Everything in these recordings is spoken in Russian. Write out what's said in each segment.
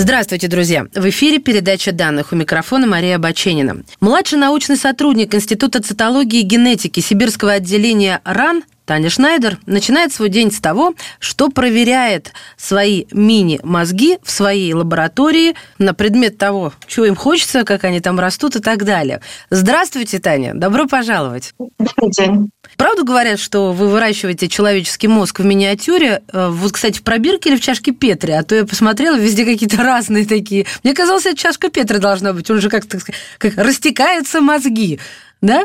Здравствуйте, друзья! В эфире передача данных. У микрофона Мария Баченина. Младший научный сотрудник Института цитологии и генетики Сибирского отделения РАН Таня Шнайдер начинает свой день с того, что проверяет свои мини-мозги в своей лаборатории на предмет того, чего им хочется, как они там растут и так далее. Здравствуйте, Таня. Добро пожаловать. Добрый день. Правду говорят, что вы выращиваете человеческий мозг в миниатюре? Э, вот, кстати, в пробирке или в чашке Петри? А то я посмотрела, везде какие-то разные такие. Мне казалось, это чашка Петри должна быть. Он же как-то как растекаются мозги. Да?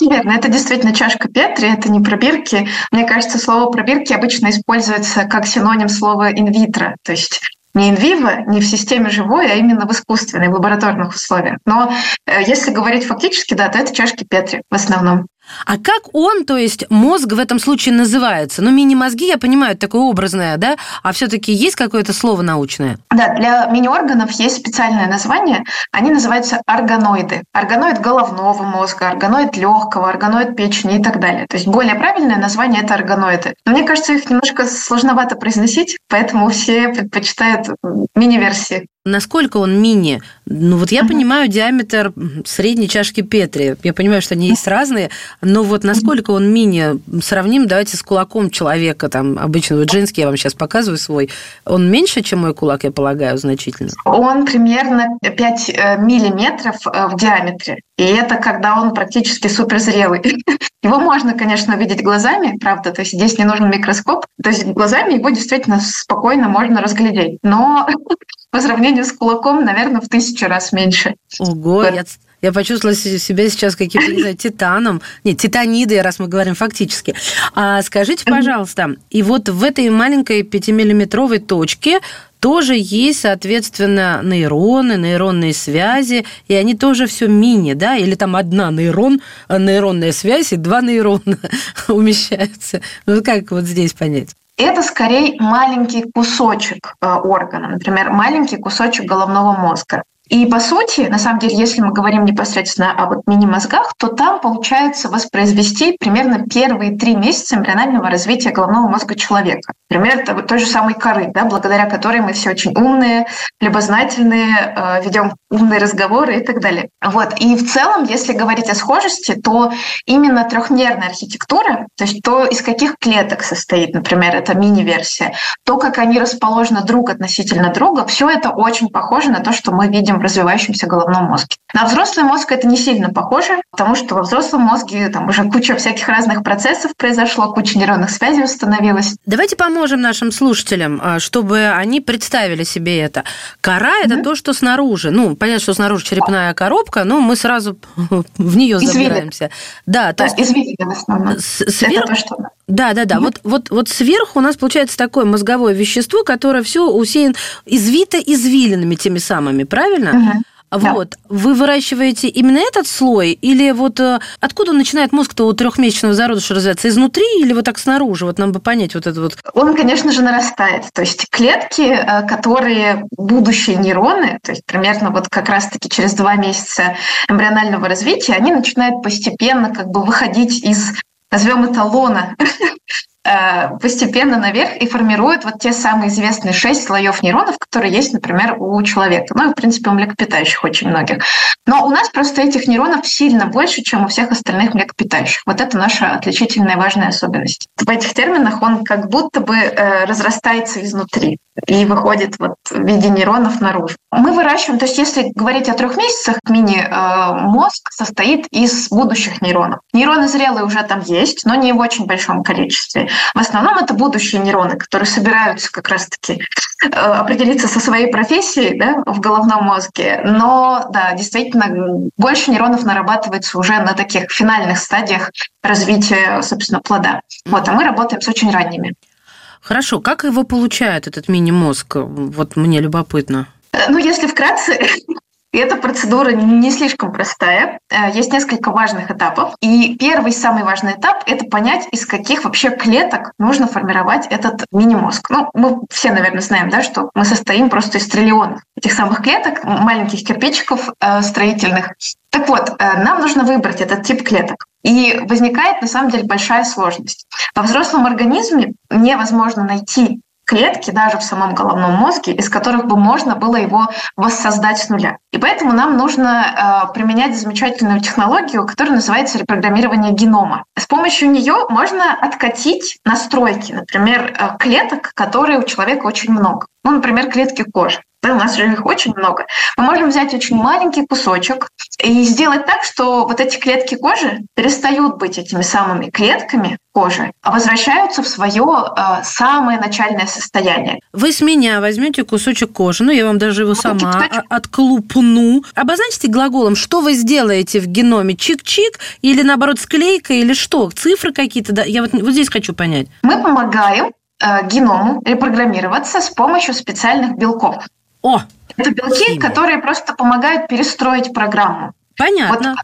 Верно. Это действительно чашка Петри, это не пробирки. Мне кажется, слово пробирки обычно используется как синоним слова инвитро, то есть не инвиво, не в системе живой, а именно в искусственной, в лабораторных условиях. Но э, если говорить фактически, да, то это чашки Петри в основном. А как он, то есть мозг в этом случае называется? Ну, мини-мозги, я понимаю, это такое образное, да? А все-таки есть какое-то слово научное? Да, для мини-органов есть специальное название. Они называются органоиды. Органоид головного мозга, органоид легкого, органоид печени и так далее. То есть более правильное название это органоиды. Но мне кажется, их немножко сложновато произносить, поэтому все предпочитают мини-версии. Насколько он мини? Ну вот я uh-huh. понимаю диаметр средней чашки Петри. Я понимаю, что они есть разные, но вот насколько он мини? Сравним, давайте с кулаком человека, там обычно вот женский, я вам сейчас показываю свой. Он меньше, чем мой кулак, я полагаю, значительно? Он примерно 5 э, миллиметров э, в диаметре. И это когда он практически суперзрелый. Его можно, конечно, увидеть глазами, правда, то есть здесь не нужен микроскоп. То есть глазами его действительно спокойно можно разглядеть. Но по сравнению с кулаком, наверное, в тысячу раз меньше. Ого, вот. я, я почувствовала себя сейчас каким-то, не знаю, титаном. Нет, титаниды, раз мы говорим фактически. А скажите, пожалуйста, и вот в этой маленькой пятимиллиметровой точке тоже есть, соответственно, нейроны, нейронные связи, и они тоже все мини, да, или там одна нейрон, нейронная связь, и два нейрона умещаются. Ну, как вот здесь понять? Это скорее маленький кусочек э, органа, например, маленький кусочек головного мозга. И по сути, на самом деле, если мы говорим непосредственно о вот мини-мозгах, то там получается воспроизвести примерно первые три месяца эмбрионального развития головного мозга человека. Например, той же самой коры, да, благодаря которой мы все очень умные, любознательные, э, ведем умные разговоры и так далее. Вот. И в целом, если говорить о схожести, то именно трехмерная архитектура, то есть то, из каких клеток состоит, например, эта мини-версия, то, как они расположены друг относительно друга, все это очень похоже на то, что мы видим в развивающемся головном мозге. На взрослый мозг это не сильно похоже, потому что во взрослом мозге там уже куча всяких разных процессов произошло, куча нейронных связей установилась. Давайте поможем нашим слушателям, а, чтобы они представили себе это. Кора – это mm-hmm. то, что снаружи. Ну, понятно, что снаружи черепная коробка, но мы сразу в нее забираемся. Да, то да, есть... извилины в основном. Сверх... Это то, что... Да, да, да. Вот, вот, вот сверху у нас получается такое мозговое вещество, которое все усеян извито извилинами теми самыми, правильно? правильно? Угу. Вот. Да. Вы выращиваете именно этот слой? Или вот э, откуда начинает мозг-то у трехмесячного зародыша развиваться? Изнутри или вот так снаружи? Вот нам бы понять вот это вот. Он, конечно же, нарастает. То есть клетки, э, которые будущие нейроны, то есть примерно вот как раз-таки через два месяца эмбрионального развития, они начинают постепенно как бы выходить из назовем это лона Э, постепенно наверх и формирует вот те самые известные шесть слоев нейронов, которые есть, например, у человека. Ну и, в принципе, у млекопитающих очень многих. Но у нас просто этих нейронов сильно больше, чем у всех остальных млекопитающих. Вот это наша отличительная важная особенность. В этих терминах он как будто бы э, разрастается изнутри и выходит вот в виде нейронов наружу. Мы выращиваем, то есть если говорить о трех месяцах, мини-мозг э, состоит из будущих нейронов. Нейроны зрелые уже там есть, но не в очень большом количестве. В основном это будущие нейроны, которые собираются как раз-таки э, определиться со своей профессией да, в головном мозге. Но да, действительно, больше нейронов нарабатывается уже на таких финальных стадиях развития, собственно, плода. Вот, а мы работаем с очень ранними. Хорошо, как его получает этот мини-мозг? Вот мне любопытно. Э, ну, если вкратце, Эта процедура не слишком простая. Э, есть несколько важных этапов. И первый, самый важный этап – это понять, из каких вообще клеток нужно формировать этот мини-мозг. Ну, мы все, наверное, знаем, да, что мы состоим просто из триллионов этих самых клеток, маленьких кирпичиков э, строительных. Так вот, э, нам нужно выбрать этот тип клеток. И возникает, на самом деле, большая сложность. Во взрослом организме невозможно найти клетки даже в самом головном мозге, из которых бы можно было его воссоздать с нуля. И поэтому нам нужно э, применять замечательную технологию, которая называется репрограммирование генома. С помощью нее можно откатить настройки, например, э, клеток, которые у человека очень много. Ну, например, клетки кожи да, у нас же их очень много, мы можем взять очень маленький кусочек и сделать так, что вот эти клетки кожи перестают быть этими самыми клетками кожи, а возвращаются в свое э, самое начальное состояние. Вы с меня возьмете кусочек кожи, ну я вам даже его сама отклупну. Обозначьте глаголом, что вы сделаете в геноме, чик-чик или наоборот склейка или что, цифры какие-то, да? я вот, вот здесь хочу понять. Мы помогаем э, геному репрограммироваться с помощью специальных белков. О, это белки, химия. которые просто помогают перестроить программу. Понятно. Вот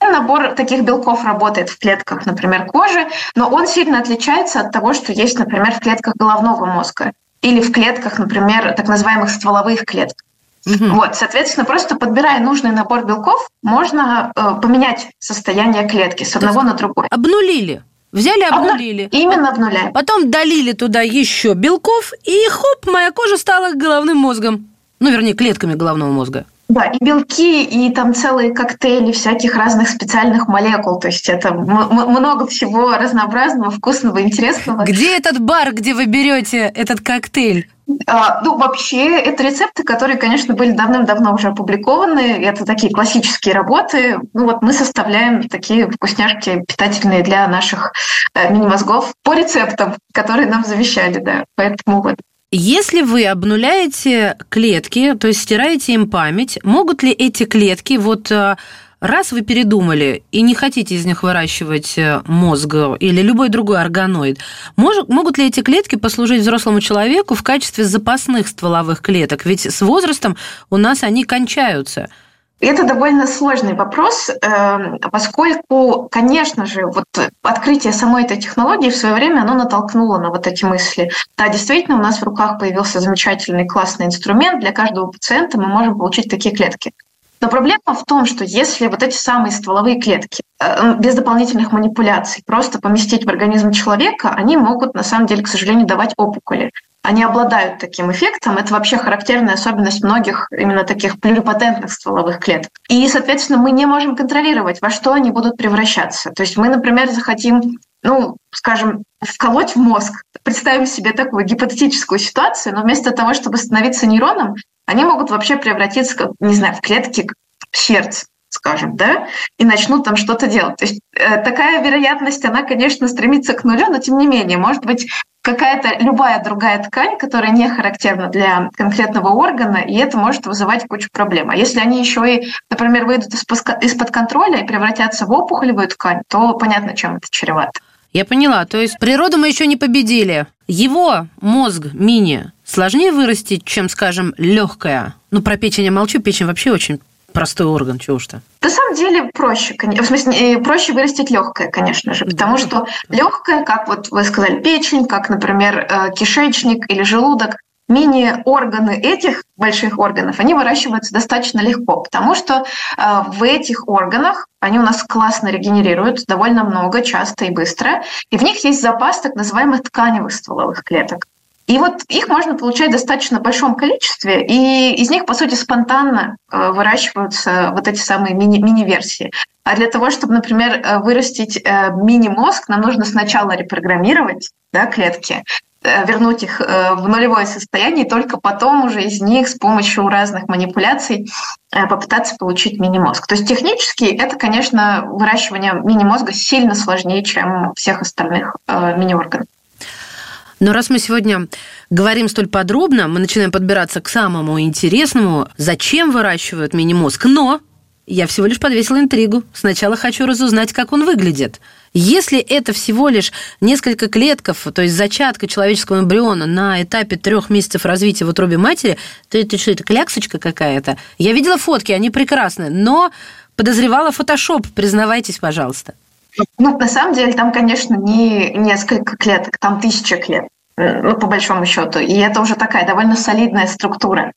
набор таких белков работает в клетках, например, кожи, но он сильно отличается от того, что есть, например, в клетках головного мозга или в клетках, например, так называемых стволовых клеток. Угу. Вот, соответственно, просто подбирая нужный набор белков, можно э, поменять состояние клетки с одного на другой. Обнулили. Взяли, обнулили. Именно обнуляем. Потом долили туда еще белков, и хоп, моя кожа стала головным мозгом. Ну, вернее, клетками головного мозга. Да, и белки, и там целые коктейли всяких разных специальных молекул. То есть это много всего разнообразного, вкусного, интересного. Где этот бар, где вы берете этот коктейль? А, ну, вообще, это рецепты, которые, конечно, были давным-давно уже опубликованы. Это такие классические работы. Ну, вот мы составляем такие вкусняшки питательные для наших э, мини-мозгов по рецептам, которые нам завещали, да. Поэтому вот если вы обнуляете клетки, то есть стираете им память, могут ли эти клетки, вот э, раз вы передумали и не хотите из них выращивать э, мозг или любой другой органоид, может, могут ли эти клетки послужить взрослому человеку в качестве запасных стволовых клеток? Ведь с возрастом у нас они кончаются – это довольно сложный вопрос, эм, поскольку, конечно же, вот открытие самой этой технологии в свое время оно натолкнуло на вот эти мысли. Да, действительно, у нас в руках появился замечательный классный инструмент. Для каждого пациента мы можем получить такие клетки. Но проблема в том, что если вот эти самые стволовые клетки э, без дополнительных манипуляций просто поместить в организм человека, они могут на самом деле, к сожалению, давать опухоли они обладают таким эффектом. Это вообще характерная особенность многих именно таких плюрипатентных стволовых клеток. И, соответственно, мы не можем контролировать, во что они будут превращаться. То есть мы, например, захотим ну, скажем, вколоть в мозг. Представим себе такую гипотетическую ситуацию, но вместо того, чтобы становиться нейроном, они могут вообще превратиться, не знаю, в клетки сердца скажем, да, и начнут там что-то делать. То есть э, такая вероятность, она, конечно, стремится к нулю, но тем не менее, может быть, какая-то любая другая ткань, которая не характерна для конкретного органа, и это может вызывать кучу проблем. А если они еще и, например, выйдут из-под контроля и превратятся в опухолевую ткань, то понятно, чем это чревато. Я поняла. То есть природу мы еще не победили. Его мозг мини сложнее вырастить, чем, скажем, легкая. Ну, про печень я молчу, печень вообще очень простой орган, чего уж-то. На самом деле проще, в смысле, э, проще вырастить легкое, конечно же, потому да. что легкое, как вот вы сказали, печень, как, например, э, кишечник или желудок, мини-органы этих больших органов, они выращиваются достаточно легко, потому что э, в этих органах они у нас классно регенерируют, довольно много, часто и быстро, и в них есть запас так называемых тканевых стволовых клеток. И вот их можно получать в достаточно большом количестве, и из них, по сути, спонтанно э, выращиваются вот эти самые мини- мини-версии. А для того, чтобы, например, э, вырастить э, мини-мозг, нам нужно сначала репрограммировать да, клетки, вернуть их в нулевое состояние, и только потом уже из них с помощью разных манипуляций попытаться получить мини-мозг. То есть технически это, конечно, выращивание мини-мозга сильно сложнее, чем всех остальных мини-органов. Но раз мы сегодня говорим столь подробно, мы начинаем подбираться к самому интересному, зачем выращивают мини-мозг. Но Я всего лишь подвесила интригу. Сначала хочу разузнать, как он выглядит. Если это всего лишь несколько клетков, то есть зачатка человеческого эмбриона на этапе трех месяцев развития в утробе матери, то это что, это кляксочка какая-то? Я видела фотки, они прекрасные, но подозревала фотошоп, признавайтесь, пожалуйста. Ну, на самом деле, там, конечно, не несколько клеток, там тысяча клеток, ну, по большому счету. И это уже такая довольно солидная структура.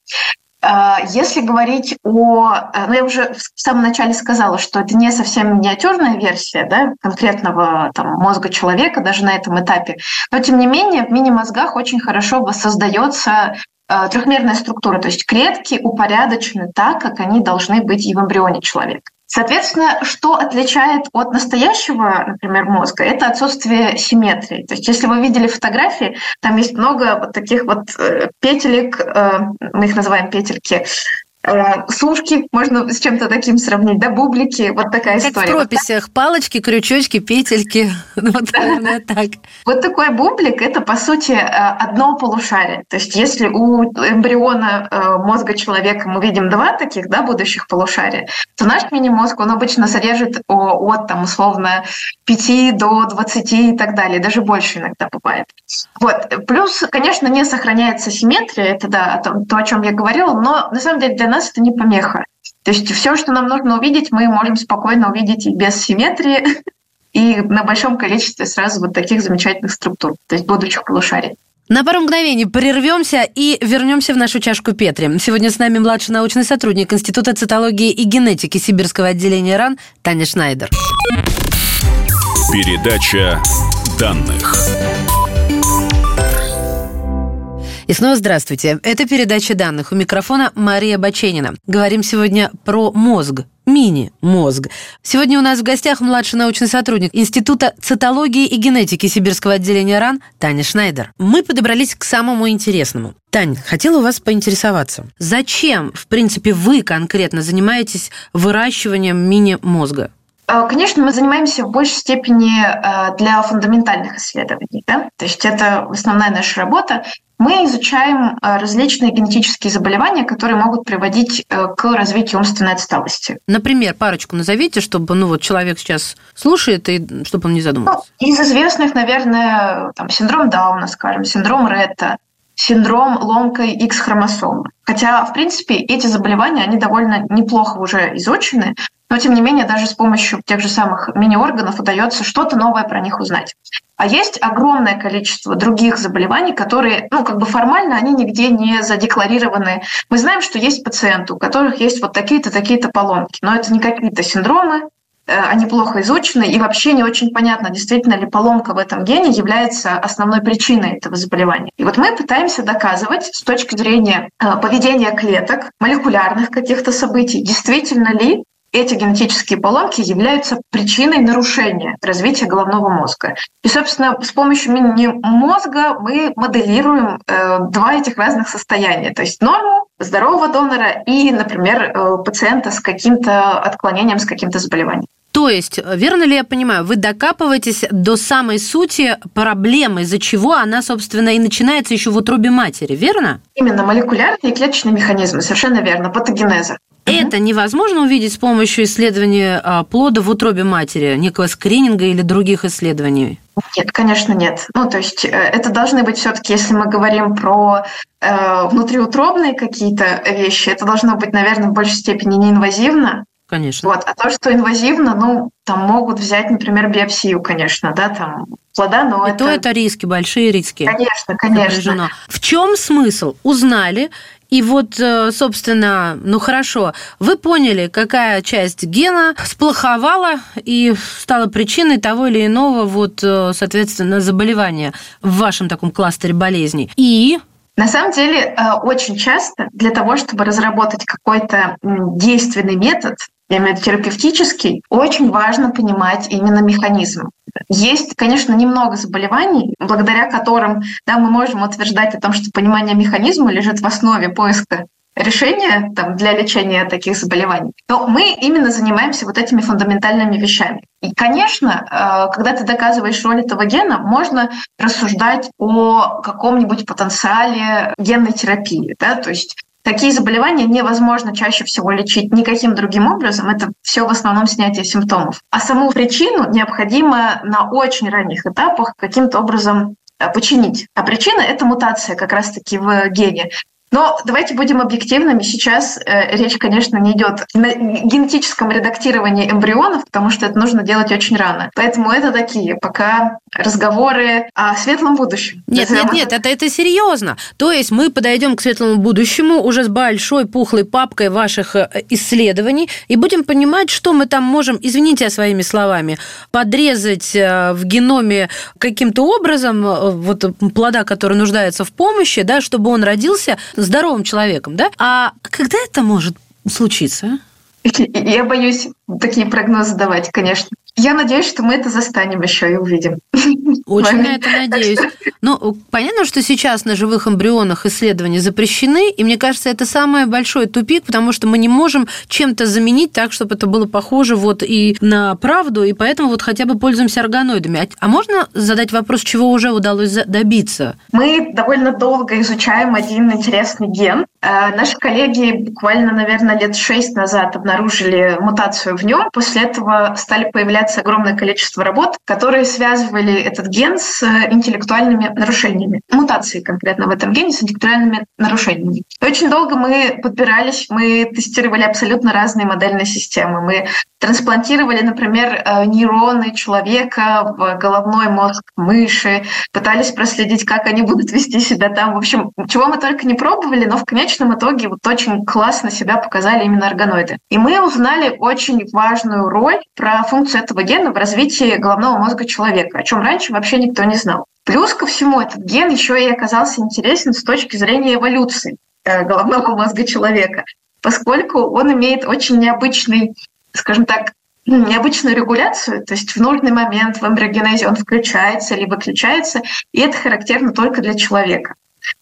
А, если говорить о... Э, ну, я уже в самом начале сказала, что это не совсем миниатюрная версия да, конкретного там, мозга человека, даже на этом этапе. Но, тем не менее, в мини-мозгах очень хорошо воссоздается э, трехмерная структура, то есть клетки упорядочены так, как они должны быть и в эмбрионе человека. Соответственно, что отличает от настоящего, например, мозга, это отсутствие симметрии. То есть, если вы видели фотографии, там есть много вот таких вот э, петелек, э, мы их называем петельки, сушки можно с чем-то таким сравнить, да, бублики, вот такая как история. в прописях, вот палочки, крючочки, петельки, ну, вот, наверное, так. Вот такой бублик – это, по сути, э, одно полушарие. То есть если у эмбриона э, мозга человека мы видим два таких, да, будущих полушария, то наш мини-мозг, он обычно содержит от, там, условно, 5 до 20 и так далее, даже больше иногда бывает. Вот. Плюс, конечно, не сохраняется симметрия, это, да, то, то о чем я говорила, но, на самом деле, для нас это не помеха. То есть все, что нам нужно увидеть, мы можем спокойно увидеть и без симметрии, и на большом количестве сразу вот таких замечательных структур, то есть будущих полушарий. На пару мгновений прервемся и вернемся в нашу чашку Петри. Сегодня с нами младший научный сотрудник Института цитологии и генетики Сибирского отделения РАН Таня Шнайдер. Передача данных. И снова здравствуйте. Это передача данных. У микрофона Мария Баченина. Говорим сегодня про мозг, мини-мозг. Сегодня у нас в гостях младший научный сотрудник Института цитологии и генетики Сибирского отделения РАН Таня Шнайдер. Мы подобрались к самому интересному. Тань, хотела у вас поинтересоваться. Зачем, в принципе, вы конкретно занимаетесь выращиванием мини-мозга? Э, конечно, мы занимаемся в большей степени э, для фундаментальных исследований. Да? То есть это основная наша работа. Мы изучаем э, различные генетические заболевания, которые могут приводить к развитию умственной отсталости. Например, парочку назовите, чтобы ну, вот человек сейчас слушает, и чтобы он не задумался. Ну, из известных, наверное, там, синдром Дауна, скажем, синдром Ретта, синдром ломкой X-хромосомы. Хотя, в принципе, эти заболевания, они довольно неплохо уже изучены, но, тем не менее, даже с помощью тех же самых мини-органов удается что-то новое про них узнать. А есть огромное количество других заболеваний, которые, ну, как бы формально они нигде не задекларированы. Мы знаем, что есть пациенты, у которых есть вот такие-то, такие-то поломки, но это не какие-то синдромы, они плохо изучены, и вообще не очень понятно, действительно ли поломка в этом гене является основной причиной этого заболевания. И вот мы пытаемся доказывать с точки зрения э, поведения клеток, молекулярных каких-то событий, действительно ли эти генетические поломки являются причиной нарушения развития головного мозга. И, собственно, с помощью мозга мы моделируем э, два этих разных состояния, то есть норму здорового донора и, например, э, пациента с каким-то отклонением, с каким-то заболеванием. То есть, верно ли я понимаю, вы докапываетесь до самой сути проблемы, из-за чего она, собственно, и начинается еще в утробе матери, верно? Именно молекулярные и клеточные механизмы, совершенно верно, патогенеза. Это невозможно увидеть с помощью исследования а, плода в утробе матери, некого скрининга или других исследований? Нет, конечно, нет. Ну, то есть э, это должны быть все-таки, если мы говорим про э, внутриутробные какие-то вещи, это должно быть, наверное, в большей степени неинвазивно. Конечно. Вот. А то, что инвазивно, ну, там могут взять, например, биопсию, конечно, да, там плода, но И это... то это риски, большие риски. Конечно, конечно. В чем смысл? Узнали, и вот, э, собственно, ну хорошо, вы поняли, какая часть гена сплоховала и стала причиной того или иного, вот, э, соответственно, заболевания в вашем таком кластере болезней. И на самом деле, э, очень часто для того, чтобы разработать какой-то действенный метод, я имею в виду терапевтический, очень важно понимать именно механизм. Есть, конечно, немного заболеваний, благодаря которым да, мы можем утверждать о том, что понимание механизма лежит в основе поиска решения там, для лечения таких заболеваний, то мы именно занимаемся вот этими фундаментальными вещами. И, конечно, э, когда ты доказываешь роль этого гена, можно рассуждать о каком-нибудь потенциале генной терапии. Да? То есть Такие заболевания невозможно чаще всего лечить никаким другим образом. Это все в основном снятие симптомов. А саму причину необходимо на очень ранних этапах каким-то образом э, починить. А причина – это мутация как раз-таки в гене. Но давайте будем объективными. Сейчас э, речь, конечно, не идет на генетическом редактировании эмбрионов, потому что это нужно делать очень рано. Поэтому это такие пока разговоры о светлом будущем. Нет, нет, нет, это, это серьезно. То есть мы подойдем к светлому будущему уже с большой пухлой папкой ваших э, исследований и будем понимать, что мы там можем, извините своими словами, подрезать э, в геноме каким-то образом э, вот плода, который нуждается в помощи, да, чтобы он родился здоровым человеком, да? А когда это может случиться? Я боюсь такие прогнозы давать, конечно. Я надеюсь, что мы это застанем еще и увидим. Очень на это надеюсь. Ну, понятно, что сейчас на живых эмбрионах исследования запрещены, и мне кажется, это самый большой тупик, потому что мы не можем чем-то заменить так, чтобы это было похоже вот и на правду, и поэтому вот хотя бы пользуемся органоидами. А, а можно задать вопрос, чего уже удалось добиться? Мы довольно долго изучаем один интересный ген. Э, наши коллеги буквально, наверное, лет шесть назад обнаружили мутацию в нем. После этого стали появляться огромное количество работ, которые связывали этот ген с интеллектуальными нарушениями. Мутации конкретно в этом гене с интеллектуальными нарушениями. Очень долго мы подбирались, мы тестировали абсолютно разные модельные системы. Мы трансплантировали, например, э, нейроны человека в головной мозг мыши, пытались проследить, как они будут вести себя там. В общем, чего мы только не пробовали, но в конечном итоге вот очень классно себя показали именно органоиды. И мы узнали очень важную роль про функцию этого гена в развитии головного мозга человека, о чем раньше вообще никто не знал. Плюс ко всему этот ген еще и оказался интересен с точки зрения эволюции э, головного мозга человека, поскольку он имеет очень необычный, скажем так, ну, необычную регуляцию, то есть в нужный момент в эмбриогенезе он включается или выключается, и это характерно только для человека.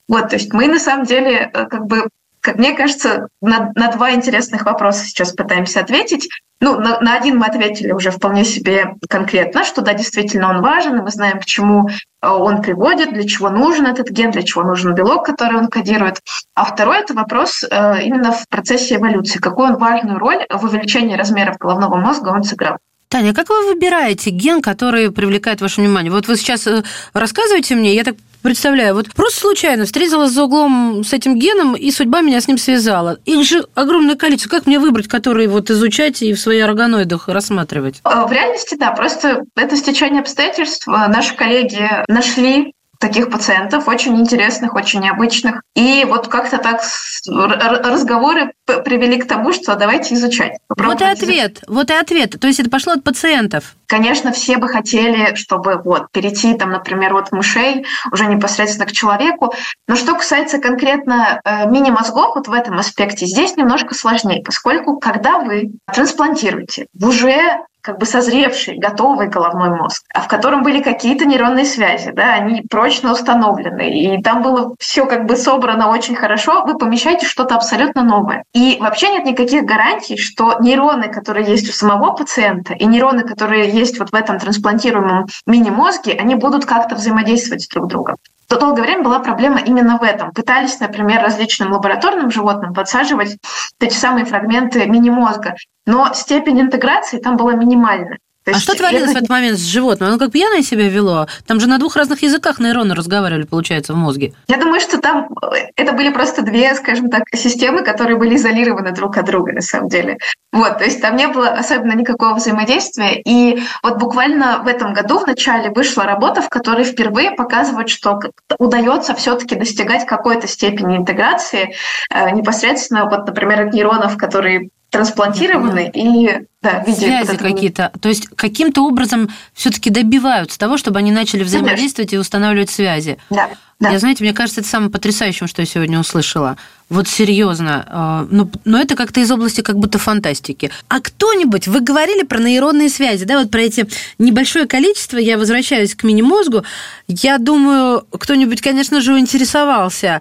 Вот, то есть мы на самом деле э, как бы как мне кажется, на, на два интересных вопроса сейчас пытаемся ответить. Ну, на, на один мы ответили уже вполне себе конкретно, что да, действительно он важен, и мы знаем, к чему э, он приводит, для чего нужен этот ген, для чего нужен белок, который он кодирует. А второй – это вопрос э, именно в процессе эволюции. Какую он важную роль в увеличении размеров головного мозга он сыграл. Таня, как вы выбираете ген, который привлекает ваше внимание? Вот вы сейчас э, рассказываете мне, я так представляю, вот просто случайно встретилась за углом с этим геном, и судьба меня с ним связала. Их же огромное количество. Как мне выбрать, которые вот изучать и в своих органоидах рассматривать? Э, в реальности, да, просто это стечение обстоятельств. Наши коллеги нашли таких пациентов, очень интересных, очень необычных. И вот как-то так разговоры привели к тому, что давайте изучать. Вот и ответ, вот и ответ. То есть это пошло от пациентов. Конечно, все бы хотели, чтобы вот перейти, там, например, от мышей уже непосредственно к человеку. Но что касается конкретно э, мини-мозгов, вот в этом аспекте, здесь немножко сложнее, поскольку когда вы трансплантируете в уже как бы созревший, готовый головной мозг, а в котором были какие-то нейронные связи, да, они прочно установлены, и там было все как бы собрано очень хорошо, вы помещаете что-то абсолютно новое. И вообще нет никаких гарантий, что нейроны, которые есть у самого пациента, и нейроны, которые есть вот в этом трансплантируемом мини-мозге, они будут как-то взаимодействовать друг с другом то долгое время была проблема именно в этом. Пытались, например, различным лабораторным животным подсаживать эти самые фрагменты мини-мозга, но степень интеграции там была минимальна. А что творилось в этот момент с животным? Оно как пьяное себя вело? Там же на двух разных языках нейроны разговаривали, получается, в мозге. Я думаю, что там э, это были просто две, скажем так, системы, которые были изолированы друг от друга, на самом деле. Вот, то есть там не было особенно никакого взаимодействия. И вот буквально в этом году в начале вышла работа, в которой впервые показывают, что удается все-таки достигать какой-то степени интеграции э, непосредственно, вот, например, от нейронов, которые трансплантированы и да, связи вот какие-то. То есть каким-то образом все-таки добиваются того, чтобы они начали взаимодействовать Конечно. и устанавливать связи. Да. Да. Я, знаете, мне кажется, это самое потрясающее, что я сегодня услышала. Вот серьезно. Но, э, но это как-то из области как будто фантастики. А кто-нибудь, вы говорили про нейронные связи, да, вот про эти небольшое количество, я возвращаюсь к мини-мозгу, я думаю, кто-нибудь, конечно же, интересовался,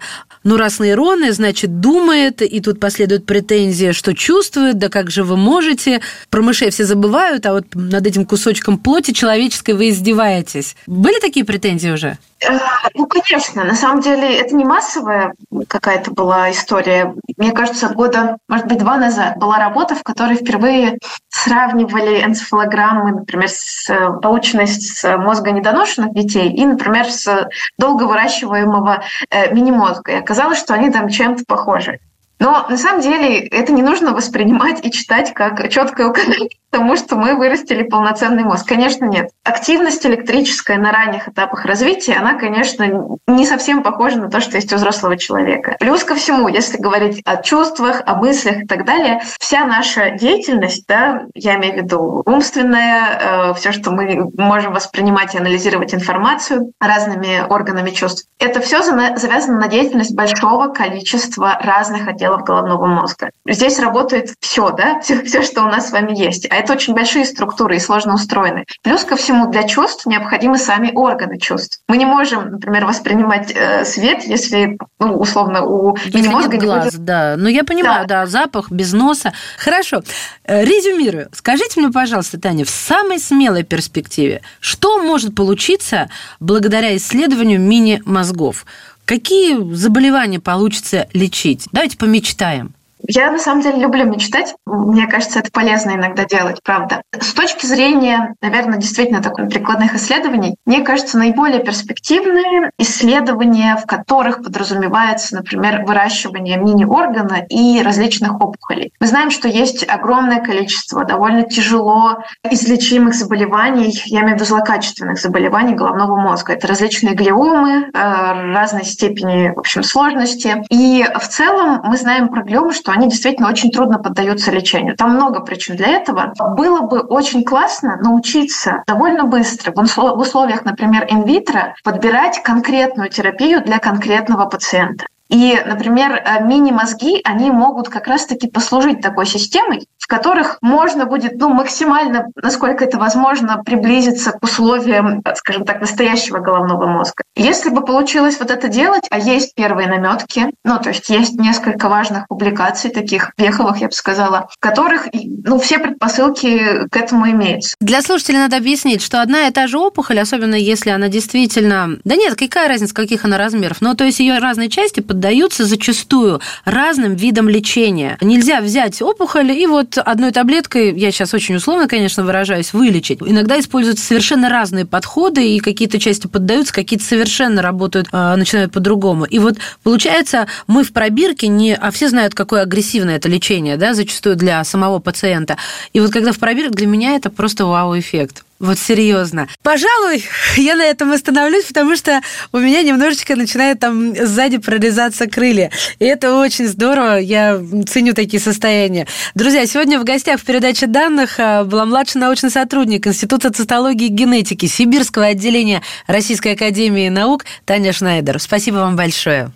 ну, раз нейроны, значит, думает, и тут последует претензия, что чувствует, да как же вы можете. Про мышей все забывают, а вот над этим кусочком плоти человеческой вы издеваетесь. Были такие претензии уже? Э, ну, конечно. На самом деле это не массовая какая-то была история. Мне кажется, года, может быть, два назад была работа, в которой впервые сравнивали энцефалограммы, например, с, э, полученные с мозга недоношенных детей и, например, с долго выращиваемого э, мини-мозга. И оказалось, что они там чем-то похожи. Но на самом деле это не нужно воспринимать и читать как четкое указание тому, что мы вырастили полноценный мозг. Конечно, нет. Активность электрическая на ранних этапах развития, она, конечно, не совсем похожа на то, что есть у взрослого человека. Плюс ко всему, если говорить о чувствах, о мыслях и так далее, вся наша деятельность, да, я имею в виду умственная, э, все, что мы можем воспринимать и анализировать информацию разными органами чувств, это все завязано на деятельность большого количества разных отделов головного мозга. Здесь работает все, да, все, все что у нас с вами есть. А это очень большие структуры и сложно устроены. Плюс ко всему для чувств необходимы сами органы чувств. Мы не можем, например, воспринимать э, свет, если, ну, условно, у мини-мозга не глаз, будет... да. Ну, я понимаю, да. да, запах без носа. Хорошо. Э, резюмирую. Скажите мне, пожалуйста, Таня, в самой смелой перспективе, что может получиться благодаря исследованию мини-мозгов? Какие заболевания получится лечить? Давайте помечтаем. Я на самом деле люблю мечтать. Мне кажется, это полезно иногда делать, правда. С точки зрения, наверное, действительно таких прикладных исследований, мне кажется, наиболее перспективные исследования, в которых подразумевается, например, выращивание мини-органа и различных опухолей. Мы знаем, что есть огромное количество довольно тяжело излечимых заболеваний, я имею в виду злокачественных заболеваний головного мозга. Это различные глиомы э, разной степени, в общем, сложности. И в целом мы знаем про глиомы, что они действительно очень трудно поддаются лечению. Там много причин для этого. Было бы очень классно научиться довольно быстро в условиях, например, инвитро подбирать конкретную терапию для конкретного пациента. И, например, э, мини-мозги, они могут как раз-таки послужить такой системой, которых можно будет ну, максимально, насколько это возможно, приблизиться к условиям, скажем так, настоящего головного мозга. Если бы получилось вот это делать, а есть первые наметки, ну, то есть есть несколько важных публикаций, таких веховых, я бы сказала, в которых ну, все предпосылки к этому имеются. Для слушателей надо объяснить, что одна и та же опухоль, особенно если она действительно... Да нет, какая разница, каких она размеров? Ну, то есть ее разные части под поддаются зачастую разным видам лечения. Нельзя взять опухоль и вот одной таблеткой, я сейчас очень условно, конечно, выражаюсь, вылечить. Иногда используются совершенно разные подходы, и какие-то части поддаются, какие-то совершенно работают, а, начинают по-другому. И вот получается, мы в пробирке не... А все знают, какое агрессивное это лечение, да, зачастую для самого пациента. И вот когда в пробирке, для меня это просто вау-эффект. Вот серьезно. Пожалуй, я на этом остановлюсь, потому что у меня немножечко начинает там сзади прорезаться крылья. И это очень здорово. Я ценю такие состояния. Друзья, сегодня в гостях в передаче данных а, была младший научный сотрудник Института цитологии и генетики Сибирского отделения Российской академии наук Таня Шнайдер. Спасибо вам большое.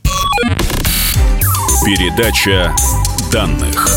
Передача данных.